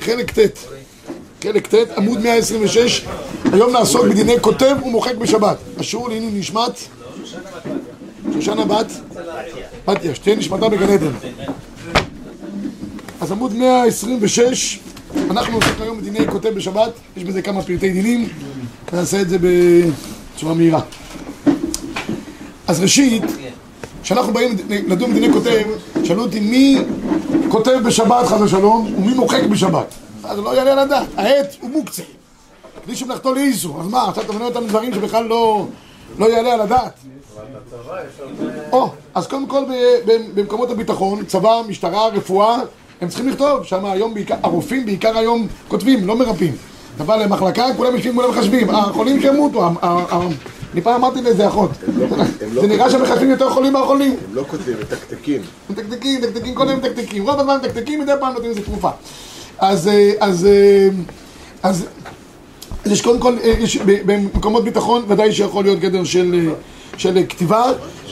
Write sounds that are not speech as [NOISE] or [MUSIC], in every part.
חלק ט', חלק ט', עמוד 126, היום נעסוק בדיני כותב ומוחק בשבת. אשור לעניין נשמת שושנה בת בתיה, שתהיה נשמתה בגן עדן. אז עמוד 126, אנחנו עושים היום בדיני כותב בשבת, יש בזה כמה פרטי דינים, נעשה את זה בצורה מהירה. אז ראשית, כשאנחנו באים לדון בדיני כותב, שאלו אותי מי כותב בשבת חס ושלום ומי מוחק בשבת. אז לא יעלה על הדעת, העט הוא מוקצה. כדי שמלאכתו לאיסו, אז מה, עכשיו אתה מנהל אותנו דברים שבכלל לא, לא יעלה על הדעת. או, אז קודם כל במקומות הביטחון, צבא, משטרה, רפואה, הם צריכים לכתוב, שם היום בעיקר, הרופאים בעיקר היום כותבים, לא מרפאים. אתה בא למחלקה, כולם יושבים, כולם מחשבים, החולים שימותו, אני פעם אמרתי לאיזה אחות, [LAUGHS] זה נראה שהם מחשבים יותר חולים מהחולים. הם לא כותבים, הם מתקתקים. מתקתקים, מתקתקים, כל היום מתקתקים, רוב הזמן מתקתקים, מדי פעם נותנים איזה תרופה. אז, אז, אז, אז יש קודם כל, יש במקומות ביטחון ודאי שיכול להיות גדר של, של כתיבה.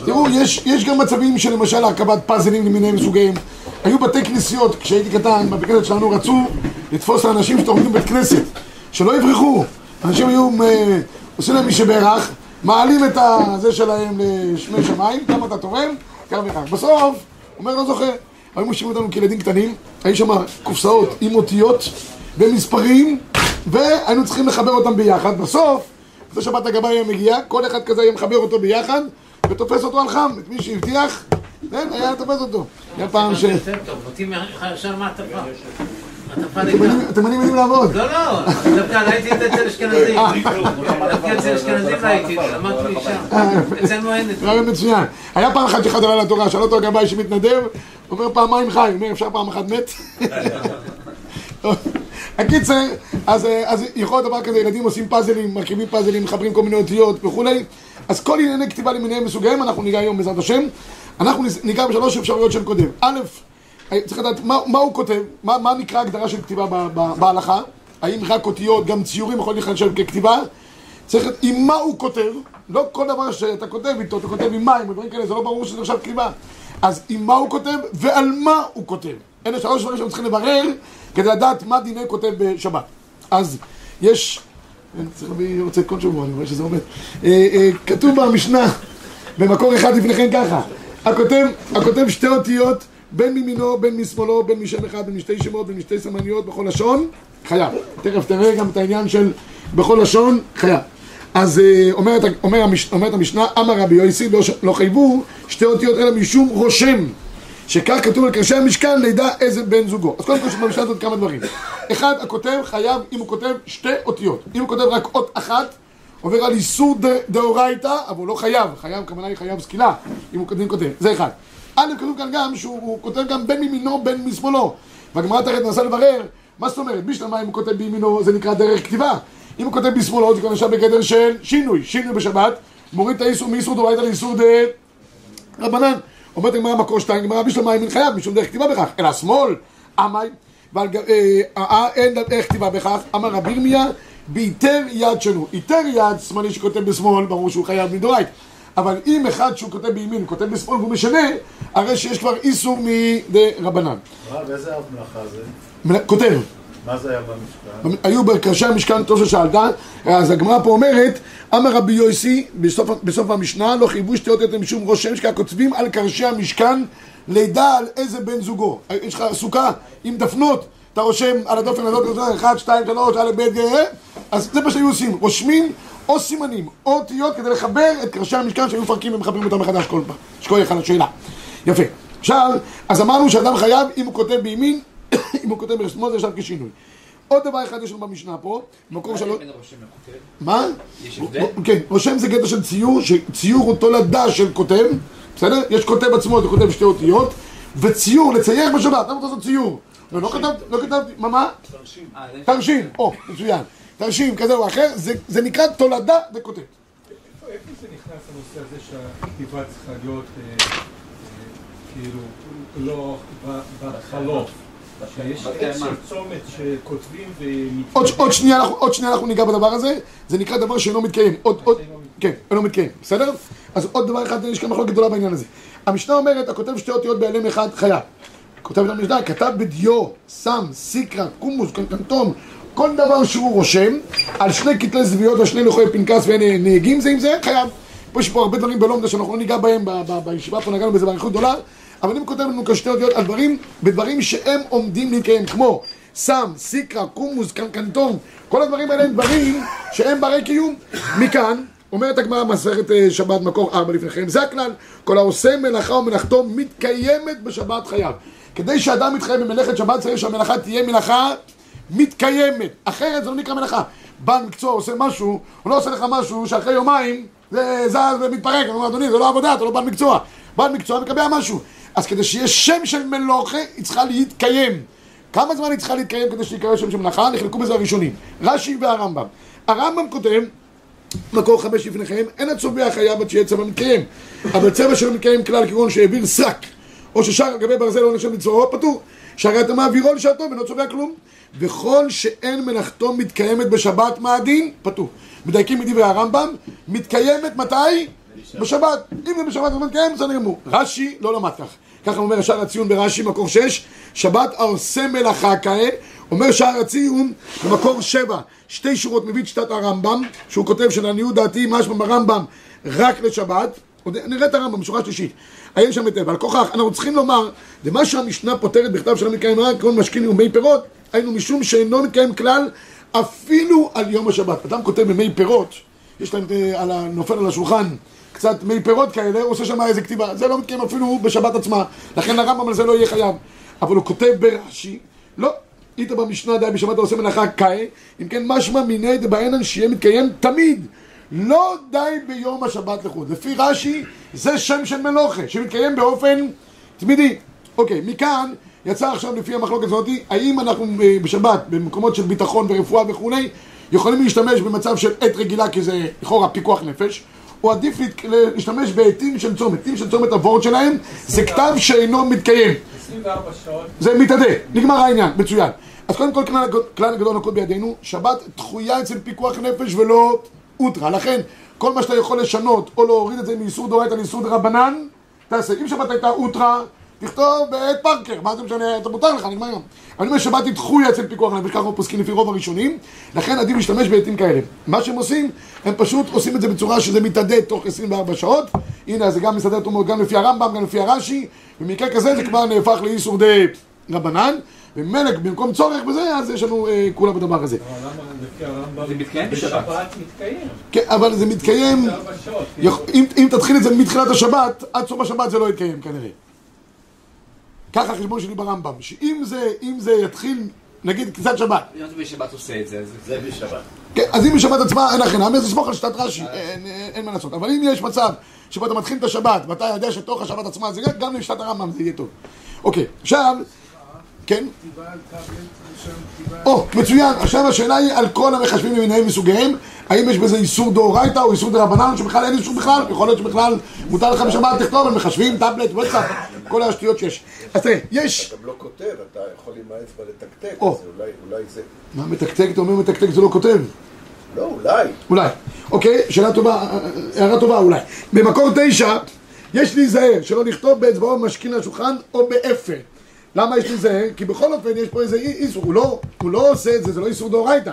תראו, יש, יש גם מצבים של למשל הרכבת פאזלים למיניהם סוגיהם. היו בתי כנסיות, כשהייתי קטן, בבית כנסת שלנו רצו לתפוס לאנשים שתורמים בית כנסת, שלא יברחו. אנשים היו עושים להם מי שברך, מעלים את הזה שלהם לשמי שמיים, כמה אתה תורם, כך וכך. בסוף, אומר לא זוכר, היו משאירים אותנו כילדים קטנים, היו שם קופסאות עם אותיות ומספרים, והיינו צריכים לחבר אותם ביחד. בסוף, אחרי שבת הגבאי היה מגיע, כל אחד כזה היה מחבר אותו ביחד, ותופס אותו על חם, את מי שהבטיח, כן, היה תופס אותו. היה פעם ש... אותי ישר מעטפה. התימנים יודעים לעבוד. לא, לא, דווקא ראיתי את אצל אשכנזים. דווקא אצל אשכנזים ראיתי, למדתי משם. אצלנו אין את זה. רעיון מצוין. היה פעם אחת שאחד עלה לתורה, שאל אותו הגבאי שמתנדב, אומר פעמיים חי, אומר אפשר פעם אחת מת? הקיצר, אז יכול להיות דבר כזה, ילדים עושים פאזלים, מרכיבים פאזלים, מחברים כל מיני אותיות וכולי, אז כל ענייני כתיבה למיניהם מסוגיהם, אנחנו ניגע היום בעזרת השם. אנחנו ניגע בשלוש אפשרויות של קודם. א', צריך לדעת מה, מה הוא כותב, מה, מה נקרא הגדרה של כתיבה ב, ב, בהלכה, האם רק אותיות, גם ציורים יכולים להיחשב ככתיבה, צריך לדעת עם מה הוא כותב, לא כל דבר שאתה כותב איתו, אתה כותב עם מים, ודברים כאלה, זה לא ברור שזה עכשיו כתיבה, אז עם מה הוא כותב ועל מה הוא כותב. אלה שלוש דברים שאנחנו צריכים לברר כדי לדעת מה דיני כותב בשבת. אז יש, צריך להביא רוצה כל שבוע, אני רואה שזה עומד, אה, אה, כתוב במשנה, במקור אחד לפניכם ככה, הכותב, הכותב שתי אותיות בין מימינו, בין משמאלו, בין משם אחד, בין משתי שמות, בין משתי סמניות, בכל לשון, חייב. תכף תראה גם את העניין של בכל לשון, חייב. אז אומרת, אומר, אומרת המשנה, אמר רבי יויסי, לא, לא חייבו שתי אותיות אלא משום רושם, שכך כתוב על קרשי המשכן, לידע איזה בן זוגו. אז קודם כל במשנה הזאת כמה דברים. אחד, הכותב חייב אם הוא כותב שתי אותיות. אם הוא כותב רק אות אחת, עובר על איסור דאורייתא, אבל הוא לא חייב. חייב, כמובן היא חייב סקילה, אם הוא כותב. זה אחד. א', כתוב כאן גם שהוא כותב גם בין מימינו בין משמאלו. והגמרא תכף ננסה לברר, מה זאת אומרת? בשלמה אם הוא כותב בימינו זה נקרא דרך כתיבה. אם הוא כותב בשמאלו זה כבר נחשב בגדר של שינוי, שינוי בשבת, מוריד את האיסור מאיסור דורייתא לאיסור דה רבנן. אומרת הגמרא מקור שתיים, גמרא בשלמה אם אין חייב, משום דרך כתיבה בכך, אלא שמאל, עמי, ואין דרך כתיבה בכך, אמר רבי ירמיה, בהיתר יד שלו. היתר יד, שמאלי שכותב בשמאל, ברור שהוא חייב מדורייתא. אבל אם אחד שהוא כותב בימין, כותב בשמאל והוא משנה, הרי שיש כבר איסור מדי רבנן. באיזה אב מלאכה זה? כותב. מה זה היה במשכן? היו בקרשי המשכן, טוב ששאלת, אז הגמרא פה אומרת, אמר רבי יויסי, בסוף, בסוף המשנה, לא חייבו שתי אותיות משום רושם, שכך כותבים על קרשי המשכן, לידע על איזה בן זוגו. יש לך סוכה עם דפנות, אתה רושם על הדופן הזאת, אחד, שתיים, שלוש, א', ב', ג', אז זה מה שהיו עושים, רושמים או סימנים, או אותיות כדי לחבר את קרשי המשכן שהיו מפרקים ומחברים אותם מחדש כל פעם. שכל אחד השאלה. יפה. עכשיו, אז אמרנו שאדם חייב אם הוא כותב בימין, [COUGHS] אם הוא כותב בשמאל זה נחשב כשינוי. עוד דבר אחד יש לנו במשנה פה, במקור שלו... מה? יש הבדל? כן, רושם זה קטע של ציור, שציור הוא תולדה של כותב, בסדר? יש כותב עצמו, זה כותב שתי אותיות, וציור, לצייר בשבת, למה אתה עושה ציור? לא, לא כתבתי, לא כתבתי, מה מה? תרשים, או, מצוין. תרשים כזה או אחר, זה, זה נקרא תולדה וכותב. איפה זה נכנס הנושא הזה שהכתיבה צריכה להיות אה, אה, כאילו לא בחלוף? שיש איזשהו צומת שכותבים עוד, עוד, שנייה, אנחנו, עוד שנייה אנחנו ניגע בדבר הזה, זה נקרא דבר שאינו מתקיים. עוד, עוד, כן, אינו מתקיים, בסדר? אז עוד דבר אחד, יש כאן מחלוקת גדולה בעניין הזה. המשנה אומרת, הכותב שתי אותיות בהלם אחד חייב. כותב את המשנה, כתב בדיו, סם, סיקרא, קומוס, קנטום, כל דבר שהוא רושם, על שני קטלי זוויות, על שני לוחי פנקס ונהגים זה עם זה, חייב. פה יש פה הרבה דברים בלומדה שאנחנו לא ניגע בהם בישיבה פה, נגענו בזה באריכות גדולה, אבל אם כותב לנו כשתי אותיות על דברים, בדברים שהם עומדים להתקיים, כמו סם, סיקרא, קומוס, קנקנטום, כל הדברים האלה הם דברים שהם ברי קיום. מכאן, אומרת הגמרא מסכת אה, שבת מקור ארבע לפניכם, זה הכלל, כל העושה מלאכה ומלאכתו מתקיימת בשבת חייו. כדי שאדם יתחייב במלאכת שבת צריך שהמלאכה תהיה מלאכה מתקיימת, אחרת זה לא נקרא מלאכה. בעל מקצוע עושה משהו, הוא לא עושה לך משהו שאחרי יומיים זה זז ומתפרק, הוא אומר אדוני זה לא עבודה, אתה לא בעל מקצוע. בעל מקצוע מקבע משהו. אז כדי שיהיה שם של מלוכה, היא צריכה להתקיים. כמה זמן היא צריכה להתקיים כדי שיקרא שם של מלאכה? נחלקו בזה הראשונים, רש"י והרמב"ם. הרמב"ם כותב, מקור חמש לפניכם, אין הצובע חייב עד שיהיה צבע מתקיים. אבל צבע שלא מתקיים כלל כגון שהעביר שק, או ששר על גבי ברזל לא נחשב לצבעו, פטור. שהרי אתה מעבירו לשעתו ואינו צובע כלום. וכל שאין מלאכתו מתקיימת בשבת, מה הדין? פטור. מדייקים מדברי הרמב"ם, מתקיימת מתי? בשבת. אם זה בשבת זה מתקיים, בסדר גמור. רש"י לא למד כך. ככה אומר שער הציון ברש"י, מקור 6, שבת עושה מלאכה כעת, אומר שער הציון במקור 7, שתי שורות מביא את שיטת הרמב"ם, שהוא כותב שלעניות דעתי משמע ברמב"ם רק לשבת, נראה את הרמב"ם, שורה שלישית, עיין שם היטב, על כוכך, אנחנו צריכים לומר, למה שהמשנה פותרת בכתב שלא מתקיים רק כל משכין ומי פירות, היינו משום שאינו מתקיים כלל אפילו על יום השבת. אדם כותב במי פירות, יש להם אה, על הנופל על השולחן קצת מי פירות כאלה, הוא עושה שם איזה כתיבה, זה לא מתקיים אפילו בשבת עצמה, לכן הרמב"ם על זה לא יהיה חייב. אבל הוא כותב ברש"י, לא, איתה במשנה די בשבת עושה מלאכה קאי, אם כן משמע מיני דבעינן שיהיה מתקיים תמיד. לא די ביום השבת לחוד. לפי רש"י זה שם של מלוכה, שמתקיים באופן תמידי. אוקיי, מכאן יצא עכשיו לפי המחלוקת הזאת, האם אנחנו אה, בשבת, במקומות של ביטחון ורפואה וכולי, יכולים להשתמש במצב של עת רגילה, כי זה לכאורה פיקוח נפש, או עדיף להשתמש בעטים של צומת. עטים של צומת הוורד שלהם זה כתב שאינו מתקיים. 24 שעות. זה מתאדה, נגמר העניין, מצוין. אז קודם כל כלל, כלל גדול נקוד בידינו, שבת דחויה אצל פיקוח נפש ולא אוטרה. לכן, כל מה שאתה יכול לשנות או להוריד את זה מאיסור דורייתא לאיסור דרבנן, תעשה. אם שבת הייתה אוטרה, תכתוב בעת פארקר, מה זה משנה, אתה מותר לך, נגמר היום. אני אומר שבת היא דחויה אצל פיקוח נפש, ככה פוסקים לפי רוב הראשונים, לכן עדיף להשתמש בעטים כאלה. מה שהם עושים, הם פשוט עושים את זה בצורה שזה מתאדה תוך 24 שעות. הנה, זה גם מסתדר מאוד, גם לפי הרמב"ם, גם לפי הרש"י, במקרה כזה זה כבר נהפך לאיסור דה רבנן. ומלך במקום צורך בזה, אז יש לנו אה, כולה בדבר הזה. אבל למה לפי הרמב"ם... זה מתקיים בשבת. בשבת מתקיים. כן, אבל זה מתקיים, 24 שעות. יכ- אם, אם תתחיל את זה מתחילת השבת, עד סוף השבת זה לא יתקיים כנראה. ככה החשבון שלי ברמב"ם, שאם זה, אם זה יתחיל, נגיד כניסת שבת, אם אתה בשבת עושה את זה, אז זה בשבת. כן, אז אם בשבת עצמה אין נמי, אז תסמוך על שיטת רש"י, אין מה לעשות. אבל אם יש מצב שבו אתה מתחיל את השבת, ואתה יודע שתוך השבת עצמה זה גם לשיטת הרמב"ם זה יהיה טוב. אוקיי, עכשיו, כן? או, מצוין, עכשיו השאלה היא על כל המחשבים למיניהם מסוגיהם, האם יש בזה איסור דאורייתא או איסור דרבנן, שבכלל אין איסור בכלל, יכול להיות שבכלל מותר לך בשבת לכתוב על מחשבים, טאבלט, וואטסאפ, כל השטויות שיש. אז תראה, יש, אתה גם לא כותב, אתה יכול עם האצבע לתקתק. אז אולי, אולי זה... מה מתקתק, אתה אומר מתקתק זה לא כותב. לא, אולי. אולי. אוקיי, שאלה טובה, הערה טובה אולי. במקור תשע, יש להיזהר שלא לכתוב באצבעו במשקין על השולחן או באפר. למה יש להיזהר? כי בכל אופן יש פה איזה אי- איסור, הוא לא, הוא לא עושה את זה, זה לא איסור דאורייתא.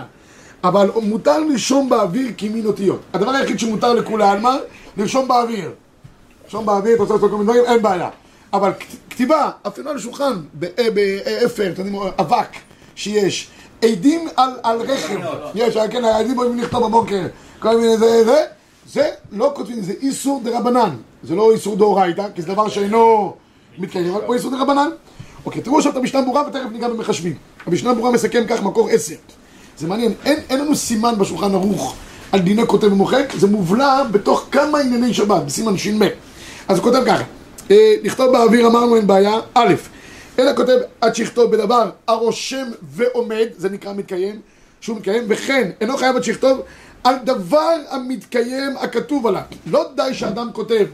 אבל מותר לרשום באוויר כמין אותיות. הדבר היחיד שמותר לכולי עלמא, לרשום באוויר. לרשום באוויר, אתה רוצה לעשות כל מיני דברים, אין בעיה. אבל כת- כתיבה, אפילו על השולחן, בא- באפר, אתם יודעים, אבק שיש, אדים על, על רכב, יש, כן, הילדים אוהבים לכתוב בבוקר, כל מיני זה, זה, זה לא כותבים, זה איסור דרבנן, זה לא איסור דאורייתא, כי זה דבר שאינו מתקיים, אבל פה איסור דרבנן. אוקיי, תראו עכשיו את המשנה ברורה ותכף ניגע במחשבים. המשנה ברורה מסכם כך מקור עשר. זה מעניין, אין, אין לנו סימן בשולחן ערוך על דיני כותב ומוחק, זה מובלע בתוך כמה ענייני שבת, בסימן ש"מ. אז הוא כותב ככה, אה, לכתוב באוויר אמרנו אין בעיה, א', אלא כותב עד שיכתוב בדבר הרושם ועומד, זה נקרא מתקיים, שהוא מתקיים, וכן אינו חייב עד שיכתוב על דבר המתקיים הכתוב עליו. לא די שאדם כותב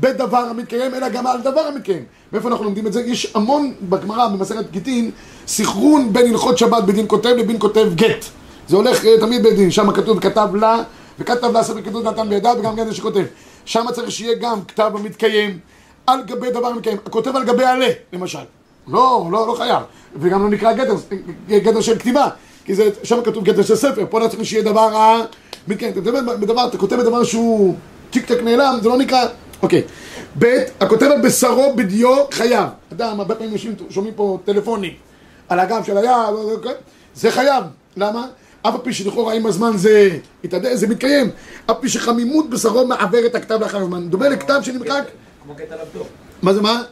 בדבר המתקיים, אלא גם על דבר המתקיים. מאיפה אנחנו לומדים את זה? יש המון בגמרא, במסכת גיטין, סנכרון בין הלכות שבת בדין כותב לבין כותב גט. זה הולך אה, תמיד בדין, שם כתוב כתב לה, וכתב לה ספר כתוב נתן בידיו, וגם זה שכותב. שם צריך שיהיה גם כתב המתקיים על גבי דבר המתקיים. הכותב על גבי עלה, למשל. לא, לא, לא חייב. וגם לא נקרא גדר, גדר של כתיבה. כי זה, שם כתוב גדר של ספר, פה לא צריך שיהיה דבר ה... בדבר, אתה כותב בדבר שהוא טיק טק נעלם, זה לא נקרא... אוקיי. ב', הכותב על בשרו בדיו חייב. אדם, הרבה פעמים יושבים, שומעים פה טלפונים על הגב של היד, זה חייב. למה? אף על פי שלכאורה עם הזמן זה יתעדה, זה מתקיים. אף פי שחמימות בשרו מעוור את הכתב לאחר הזמן. דומה לכתב שנמחק. כמו גט על עבדו. מה זה מה?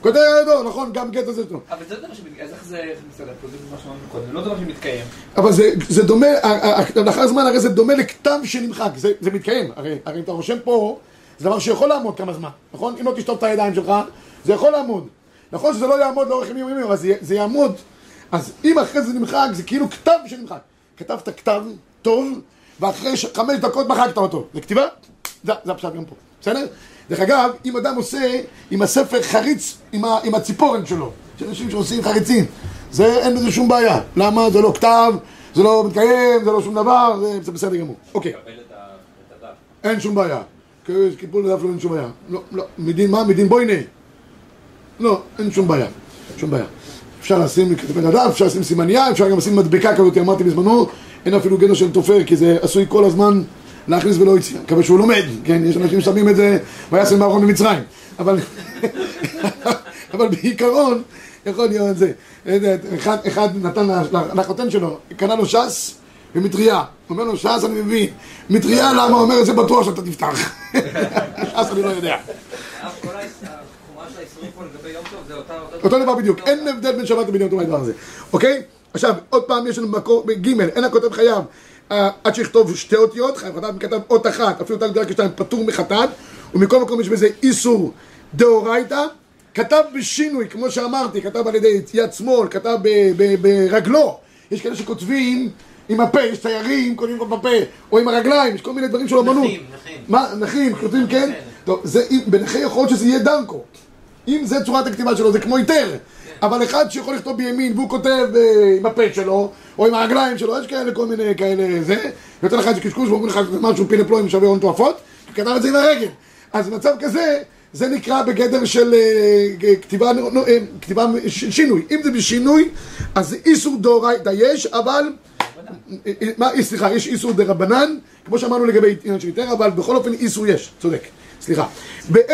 כותב ידו, נכון, גם גט הזה טוב. אבל זה דבר שמתקיים, אז איך זה איך מסתדר פה? זה מה שאמרנו קודם, לא דבר שמתקיים. אבל זה, זה דומה, לאחר זמן הרי זה דומה לכתב שנמחק, זה, זה מתקיים, הרי אם אתה רושם פה, זה דבר שיכול לעמוד כמה זמן, נכון? אם לא תשטוף את הידיים שלך, זה יכול לעמוד. נכון שזה לא יעמוד לאורך ימים ימים, אבל זה, זה יעמוד. אז אם אחרי זה נמחק, זה כאילו כתב שנמחק. כתבת כתב טוב, ואחרי ש- חמש דקות מחקת אותו. זה כתיבה? זה, זה הפשט גם פה, בסדר? דרך אגב, אם אדם עושה עם הספר חריץ עם, ה, עם הציפורן שלו, יש אנשים שעושים חריצים, זה אין בזה שום בעיה. למה? זה לא כתב, זה לא מתקיים, זה לא שום דבר, זה, זה בסדר גמור. אוקיי. אין שום בעיה. כי קיפול לדף לא אין שום בעיה. לא, לא. מדין מה? מדין בוינה. לא, אין שום בעיה. שום בעיה. אפשר לשים כתבי לדף, אפשר לשים סימניה, אפשר גם לשים מדבקה כזאת, אמרתי בזמנו, אין אפילו גדר של תופר, כי זה עשוי כל הזמן להכניס ולא יצא. מקווה שהוא לומד, כן? יש אנשים ששמים את זה, וישם בארון במצרים. אבל, [LAUGHS] אבל בעיקרון, יכול להיות זה. אחד, אחד נתן לחותן שלו, קנה לו ש"ס ומטריה. אומר לו, ש"ס אני מבין. מטריה למה? הוא אומר את זה בטוח שאתה תפתח. [LAUGHS] ש"ס אני לא יודע. אותו דבר בדיוק, אין הבדל בין שבת לבין יום טוב מהדבר הזה, אוקיי? עכשיו, עוד פעם יש לנו מקור, ג' אין הכותב חייב אה, עד שיכתוב שתי אותיות, חייב חטאת כתב אות אחת, אפילו תל גדול כשתיים פטור מחטאת, ומכל מקום יש בזה איסור דאורייתא, כתב בשינוי, כמו שאמרתי, כתב על ידי יד שמאל, כתב ברגלו, יש כאלה שכותבים עם הפה, יש תיירים, כותבים בפה, או עם הרגליים, יש כל מיני דברים של אמנות. נכים, נכים. מה, נכים, כותבים כן? טוב, זה, בנכה יכול להיות שזה יהיה דנקו. אם זה צורת הכתיבה שלו, זה כמו היתר. אבל אחד שיכול לכתוב בימין והוא כותב אה, עם הפה שלו, או עם הרגליים שלו, יש כאלה, כל מיני כאלה, זה, יוצא לך איזה קשקוש ואומרים לך שזה משהו פילה פלואים שווה הון תועפות, כי כתב את זה עם הרגל. אז במצב כזה, זה נקרא בגדר של אה, כתיבה, אה, כתיבה שינוי. אם זה בשינוי, אז איסור דאורייתא יש, אבל... מה, סליחה, יש איסור דה רבנן, כמו שאמרנו לגבי עניין של היתר, אבל בכל אופן איסור יש, צודק, סליחה. ב-A,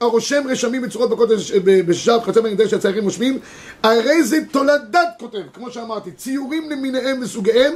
הרושם רשמים בצורות בקודש אה, ב- בשב, חצי מהנדש שהציירים רושמים, הרי זה תולדת כותב, כמו שאמרתי, ציורים למיניהם וסוגיהם,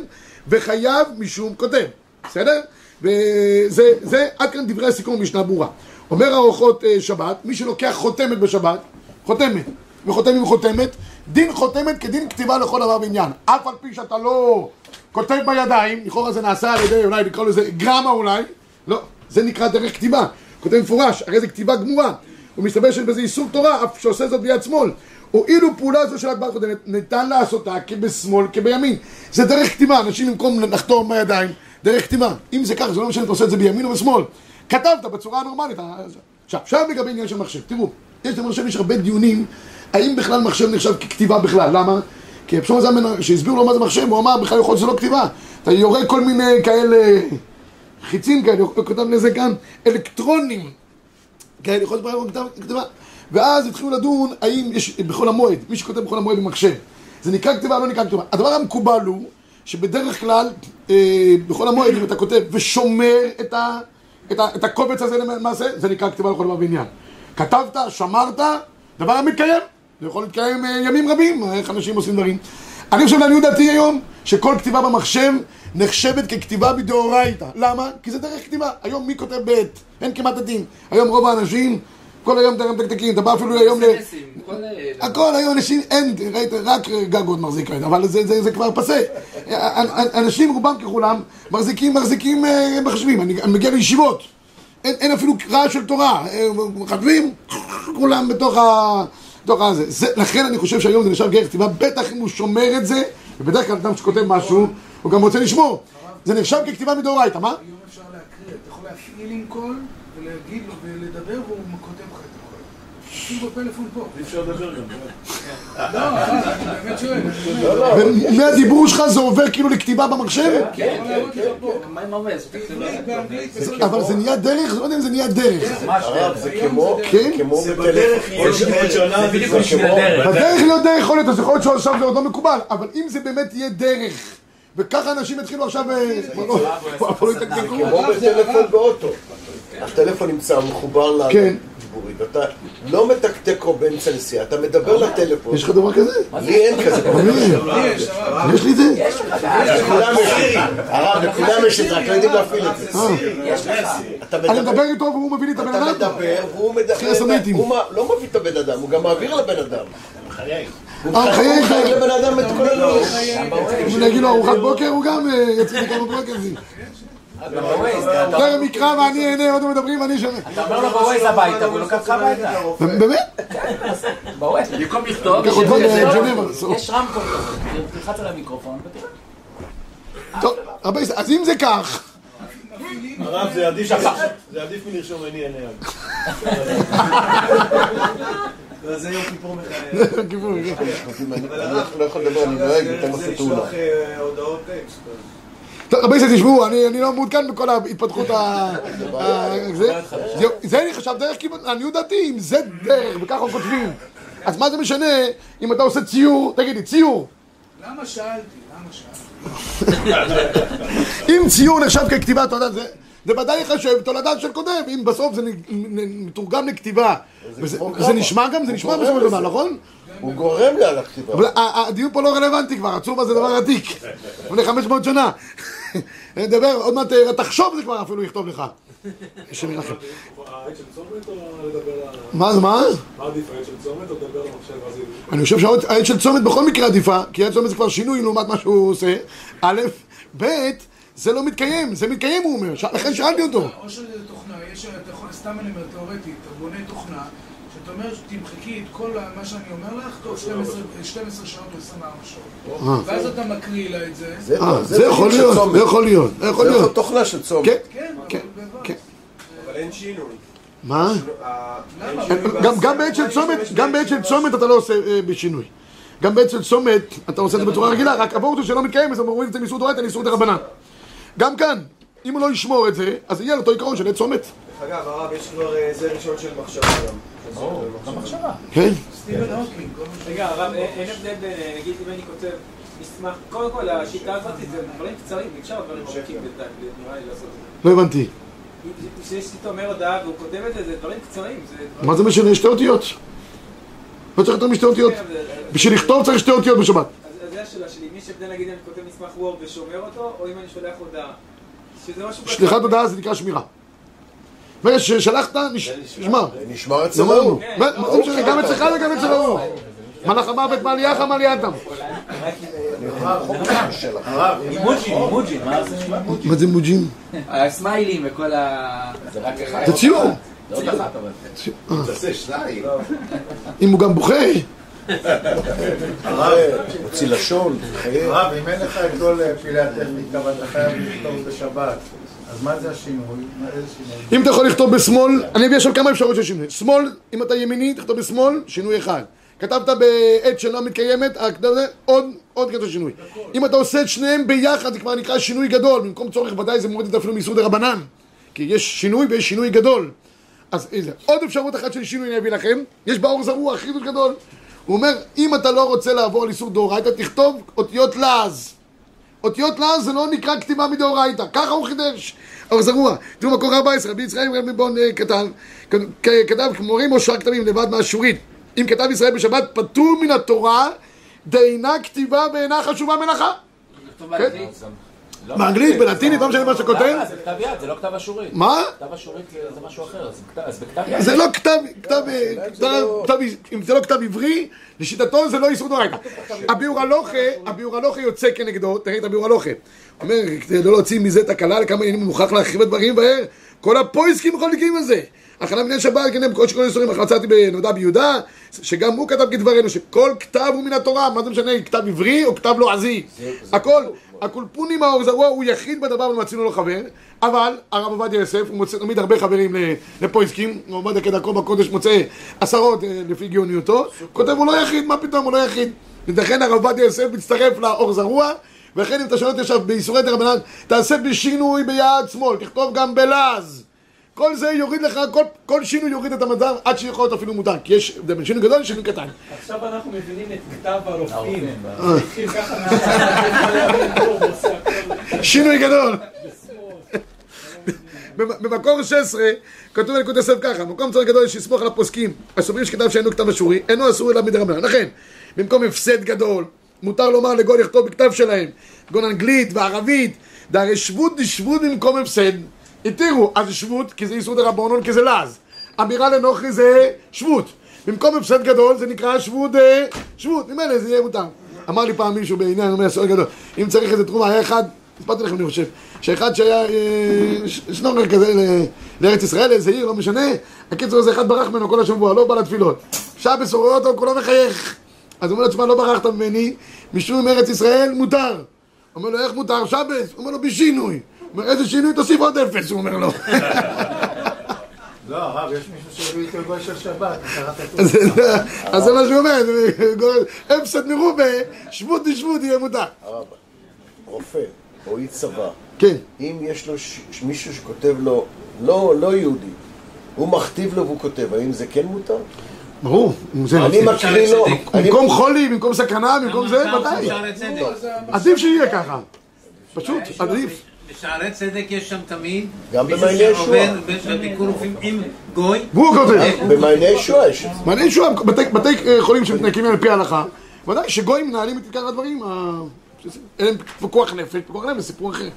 וחייב משום כותב, בסדר? וזה, זה, עד כאן דברי הסיכום במשנה ברורה. אומר האורחות אה, שבת, מי שלוקח חותמת בשבת, חותמת, וחותם עם חותמת, דין חותמת כדין כתיבה לכל דבר ועניין. אף על פי שאתה לא כותב בידיים, לכאורה זה נעשה על ידי, אולי לקרוא לזה גרמה אולי, לא, זה נקרא דרך כתיבה. כותב מפורש, הרי זה כתיבה גמורה. ומסתבר שיש בזה איסור תורה, אף שעושה זאת ביד שמאל. הואילו פעולה זו של הגמרא הקודמת, ניתן לעשותה כבשמאל, כבימין. זה דרך כתיבה, אנשים במקום לחתום בידיים, דרך כתיבה. אם זה ככה, זה לא משנה אם אתה עושה את זה בימין או בשמאל. כתבת בצורה הנורמלית. עכשיו, עכשיו לגבי עניין של מחשב, תראו, יש למחשב, יש הרבה דיונים, האם בכלל מחשב נחשב ככתיבה בכלל, למה? כי רב שלמה זלמן, שהסבירו לו מה זה מחשב, הוא אמר, בכלל יכול להיות שזה לא כתיבה. אתה יורה כל מיני כאלה חיצים כאלה, הוא כותב לזה כאן אלקטרונים. כאלה, יכול להיות כתב- כתיבה. ואז התחילו לדון האם יש בחול המועד, מי שכותב בחול המועד במחשב, זה נקרא כתיבה או לא נקרא כתיבה. הדבר המקובל הוא שבדרך כלל אה, בחול המועד אם אתה כותב ושומר את, ה, את, ה, את הקובץ הזה למעשה, זה נקרא כתיבה לכל דבר ועניין. כתבת, שמרת, דבר המתקיים. זה יכול להתקיים אה, ימים רבים, אה, איך אנשים עושים דברים. אני חושב לעניות דעתי היום, שכל כתיבה במחשב נחשבת ככתיבה מדאורייתא. למה? כי זה דרך כתיבה. היום מי כותב ב'? אין כמעט עתים. היום רוב האנשים, כל היום דרך מתקתקים, אתה בא אפילו היום ל... אה, הכל היום אנשים, אין, ראית, רק גג עוד מחזיק ראית, אבל זה, זה, זה כבר פסה. אנשים, רובם ככולם, מחזיקים, מחזיקים מחשבים. אני, אני מגיע לישיבות, אין, אין אפילו רעש של תורה. מחשבים, כולם בתוך ה... בתוך הזה. זה, לכן אני חושב שהיום זה נחשב גר כתיבה, בטח אם הוא שומר את זה, ובדרך כלל אדם שכותב משהו, הוא גם רוצה לשמור. זה נחשב ככתיבה מדאורייתא, מה? היום אפשר להקריא, אתה יכול להפעיל עם קול ולהגיד לו ולדבר והוא כותב לך את הקול. שים בפלאפון פה. אי אפשר לדבר גם. לא, אני באמת שואל. לא, לא, ומהדיבור שלך זה עובר כאילו לכתיבה במחשב? כן? בעברית, באנגלית, בסדר. אבל זה נהיה דרך? לא יודע אם זה נהיה דרך. זה כמו, כן? זה. בדרך להיות דרך יכול להיות, אז יכול להיות שעכשיו זה עוד לא מקובל, אבל אם זה באמת יהיה דרך, וככה אנשים יתחילו עכשיו... אה, כבר לא-. כמו בטלפון באוטו. הטלפון נמצא מחובר כן. לדיבורית, ואתה לא מתקתק או באמצע נסיעה, אתה מדבר לטלפון. יש לך דבר כזה? לי אין כזה. יש, לי את זה? יש זה. הרב, לכולם יש את זה, רק לא יודעים להפעיל את זה. אתה אני מדבר, איתו והוא מביא לי את הבן אתה אדם? מדבר, והוא מדבר. הוא לא מביא את הבן אדם, הוא גם מעביר לבן אדם. הוא אה, מחייב מחייך. לבן אדם את כל הלו"ז. אם אני אגיד לו ארוחת בוקר, הוא גם אה, יצא לי כמה בוקר. תכף יקרא ואני אענה, עוד מדברים ואני אשמע. אתה אומר לו בווייז הביתה, והוא לוקח אותך הביתה. באמת? בווייז. במקום לכתוב. יש רמקול כזה. תלחץ על המיקרופון ותראה. טוב, רבי ישראל, אז אם זה כך, הרב, זה עדיף זה מלרשום עיני עיני יד. זה יום כיפור מחייב. כיוון, כן. אני לא יכול לדבר, אני נוהג, ניתן לו זה פתאולה. לשלוח אה, הודעות טקסט. טוב, רבי ישראל, תשמעו, אני אני לא מעודכן בכל ההתפתחות ה... זה. אני חשב דרך כיוון, לעניות דעתי, אם זה דרך וככה כותבים, אז מה זה משנה אם אתה עושה ציור, תגיד לי, ציור. למה שאלתי? למה שאלתי? אם ציור נחשב ככתיבה, אתה יודע, זה, זה ודאי ייחשב תולדה של כותב, אם בסוף זה מתורגם לכתיבה. זה. נשמע גם, זה נשמע בסופו של דבר. נכון? הוא גורם לה לכתיבה. הדיון פה לא רלוונטי כבר, הצורבה זה דבר עתיק. לפני 500 שנה. אני מדבר, עוד מעט אה, תחשוב זה כבר אפילו יכתוב לך. השם או לדבר על... מה זה, מה? מה עדיף העט של צומת או לדבר על המחשב הזה? אני חושב שהעט של צומת בכל מקרה עדיפה, כי העט צומת זה כבר שינוי לעומת מה שהוא עושה. א', ב', זה לא מתקיים, זה מתקיים הוא אומר, לכן שאלתי אותו. או שזה תוכנה, יש, אתה יכול, סתם אני אומר, תאורטית, אתה בונה תוכנה, שאתה אומר שתמחקי את כל מה שאני אומר לך, תוך 12 12 שעות או 24 שעות. ואז אתה מקריא לה את זה. זה אה, לא- יכול להיות. זה יכול להיות, זה יכול להיות. תוכנה של צומת. כן, כן, כן, אבל. כן. אבל אין שינוי. מה? למה? גם, גם בעט של צומת, גם בעט של צומת אתה לא עושה אה, בשינוי. גם בעט של צומת אתה עושה את זה בצורה רגילה, רק עבור שזה לא מתקיים, אז אומרים את זה מאיסור דאורייתא לאיסור דרבנן. גם כאן, אם הוא לא ישמור את זה, אז יהיה לו אותו עיקרון של עט צומת. אגב, הרב, יש כבר אה, זה ראשון של מחשבה גם. גם מחשבה. כן? סטיבן הוקינג. רגע, הרב, אין אין הבדל בין, אה, נגיד אם אני כותב מסמך, קודם כל השיטה הזאת זה דברים קצרים, אפשר דברים ארוכים בינתיים, נראה לי לעשות את לא הבנתי. זה. כשיש לי אומר הודעה והוא כותב את זה, זה דברים קצרים, זה. מה זה משנה? שתי אותיות. לא צריך יותר משתי אותיות. כן, זה- בשביל לכתוב צריך שתי אותיות בשבת. אז זה השאלה שלי, אם יש הבדל נגיד אם אני כותב מסמך וורד ושומר אותו, או אם אני שולח הודעה. שזה משהו... קצר. שליחת הודעה זה נקרא שמירה. ברגע ששלחת, נש- נשמר. זה נשמר אצל. ההוא. גם אצלך וגם אצל ההוא. מלאך המוות מעלייך מעלייתם. אימוג'ים, אימוג'ים, מה זה? מה זה מוג'ים? הסמיילים וכל ה... זה ציור. אם הוא גם בוכה. מוציא לשון, חייב. הרב, אם אין לך את כל פלאי הטכניקה ואתה חייב לכתוב בשבת, אז מה זה השינוי? אם אתה יכול לכתוב בשמאל, אני אביא עכשיו כמה אפשרויות של שינוי. שמאל, אם אתה ימיני, תכתוב בשמאל, שינוי אחד. כתבת בעת שלא מתקיימת, עוד, עוד כתוב שינוי. אם אתה עושה את שניהם ביחד, זה כבר נקרא שינוי גדול. במקום צורך ודאי זה זה אפילו מיסוד דרבנן. כי יש שינוי ויש שינוי גדול. אז איזה, עוד אפשרות אחת של שינוי אני אביא לכם. יש באור זרוע חידוש גדול. הוא אומר, אם אתה לא רוצה לעבור על איסור דאורייתא, תכתוב אותיות לעז. אותיות לעז זה לא נקרא כתיבה מדאורייתא, ככה הוא חידש. אור זרוע, תראו מקור 14, רבי יצחק רבי בון אה, כתב, כ- כתב כמורים או שאר כתבים לבד מהשורית. אם כתב ישראל בשבת פטור מן התורה, דאינה כתיבה ואינה חשובה מלאכה. כתוב באנגלית. לא, באנגלית, בלטינית, לא משנה מה שאתה כותב. למה? זה כתב יד, זה לא כתב אשורית. מה? כתב אשורית זה משהו אחר, אז בכתב- יד. זה לא כתב, כתב, אה, אם זה לא כתב עברי, לשיטתו זה לא איסור דאורייתא. הביאור הלוכה, הביאור הלוכה יוצא כנגדו, תראה את הביאור הלוכה. אומר, כדי לא להוציא מזה תקלה, לכמה עניינים מוכרח להרחיב את דברים בהר, כל הפויסקים מחולקים על זה. הכנה בני שבת, כן, כל שכל איסורים, מצאתי בנודע ביהודה, שגם הוא כתב כדברנו, שכל כתב הוא מן התורה, מה זה משנה, כתב עברי או כתב לועזי, הכל, הקולפונים האור זרוע הוא יחיד בדבר ומצינו לו חבר, אבל הרב עובדיה יוסף, הוא מוצא תמיד הרבה חברים לפויסקים, הוא עובדיה כדרכו בקודש מוצא עשרות אה, לפי גאוניותו, כותב הוא לא יחיד, מה פתאום, הוא לא יחיד. ולכן הרב עובדיה יוסף מצטרף לאור זרוע, ולכן אם אתה שואל אותי עכשיו באיסורי דרבנן, תעשה בשינוי ביד שמאל, תכתוב גם בלעז. כל זה יוריד לך, כל, כל שינוי יוריד את המדע עד שיכול להיות אפילו מותר, כי יש הבדל בין שינוי גדול לשינוי קטן. עכשיו אנחנו מבינים את כתב הרופאים. התחיל ככה מהשאלה. שינוי גדול. במקור 16 כתוב בנקוד יוסף ככה, מקום צורך גדול יש לסמוך על הפוסקים הסוברים שכתב שאינו כתב אשורי, אינו אסור אלא מדרבנן. לכן, במקום הפסד גדול, מותר לומר לגוי לכתוב בכתב שלהם, כגון אנגלית וערבית, והרי שבות דשבות במקום הפסד. התירו, אז זה שבות, כי זה איסור דרבנון, כי זה לעז. אמירה לנוכרי זה שבות. במקום הפסד גדול זה נקרא שבות, אה, שבות, ממילא זה יהיה מותר. אמר לי פעם מישהו בעניין, אומר סוד גדול, אם צריך איזה תרומה, היה אחד, הסברתי לכם אני חושב, שאחד שהיה אה, שנורר כזה לארץ ישראל, איזה עיר, לא משנה, הקיצור הזה אחד ברח ממנו כל השבוע, לא בא לתפילות. שבס רואה אותו, כולו מחייך. אז הוא אומר לו, תשמע, לא ברחת ממני, משום ארץ ישראל מותר. אומר לו, איך מותר? שבס? אומר לו, בשינוי. אומר, איזה שינוי? תוסיף עוד אפס, הוא אומר לו. לא, הרב, יש מישהו שהביא איתו גוי של שבת, קראת את אז זה- מה שהוא אומר, אפסת מרובה, שבות דשבות יהיה מותר. הרב, רופא או איש צבא, כן. אם יש לו מישהו שכותב לו, לא, לא יהודי, הוא מכתיב לו והוא כותב, האם זה כן מותר? ברור. זה- אני מקריא לו, במקום חולי, במקום סכנה, במקום זה, ודאי. עדיף שיהיה ככה. פשוט, עדיף. בשערי צדק יש שם תמיד גם במעייני ישועה. שעובד בביקור רופאים עם גוי. והוא כותב. במעייני ישועה יש זה. מעניין ישועה, בתי- אה, חולים שמתנקים על פי ההלכה, ודאי שגויים מנהלים את עיקר הדברים, ה- אין פיקוח נפש, פיקוח נפש זה סיפור אחר.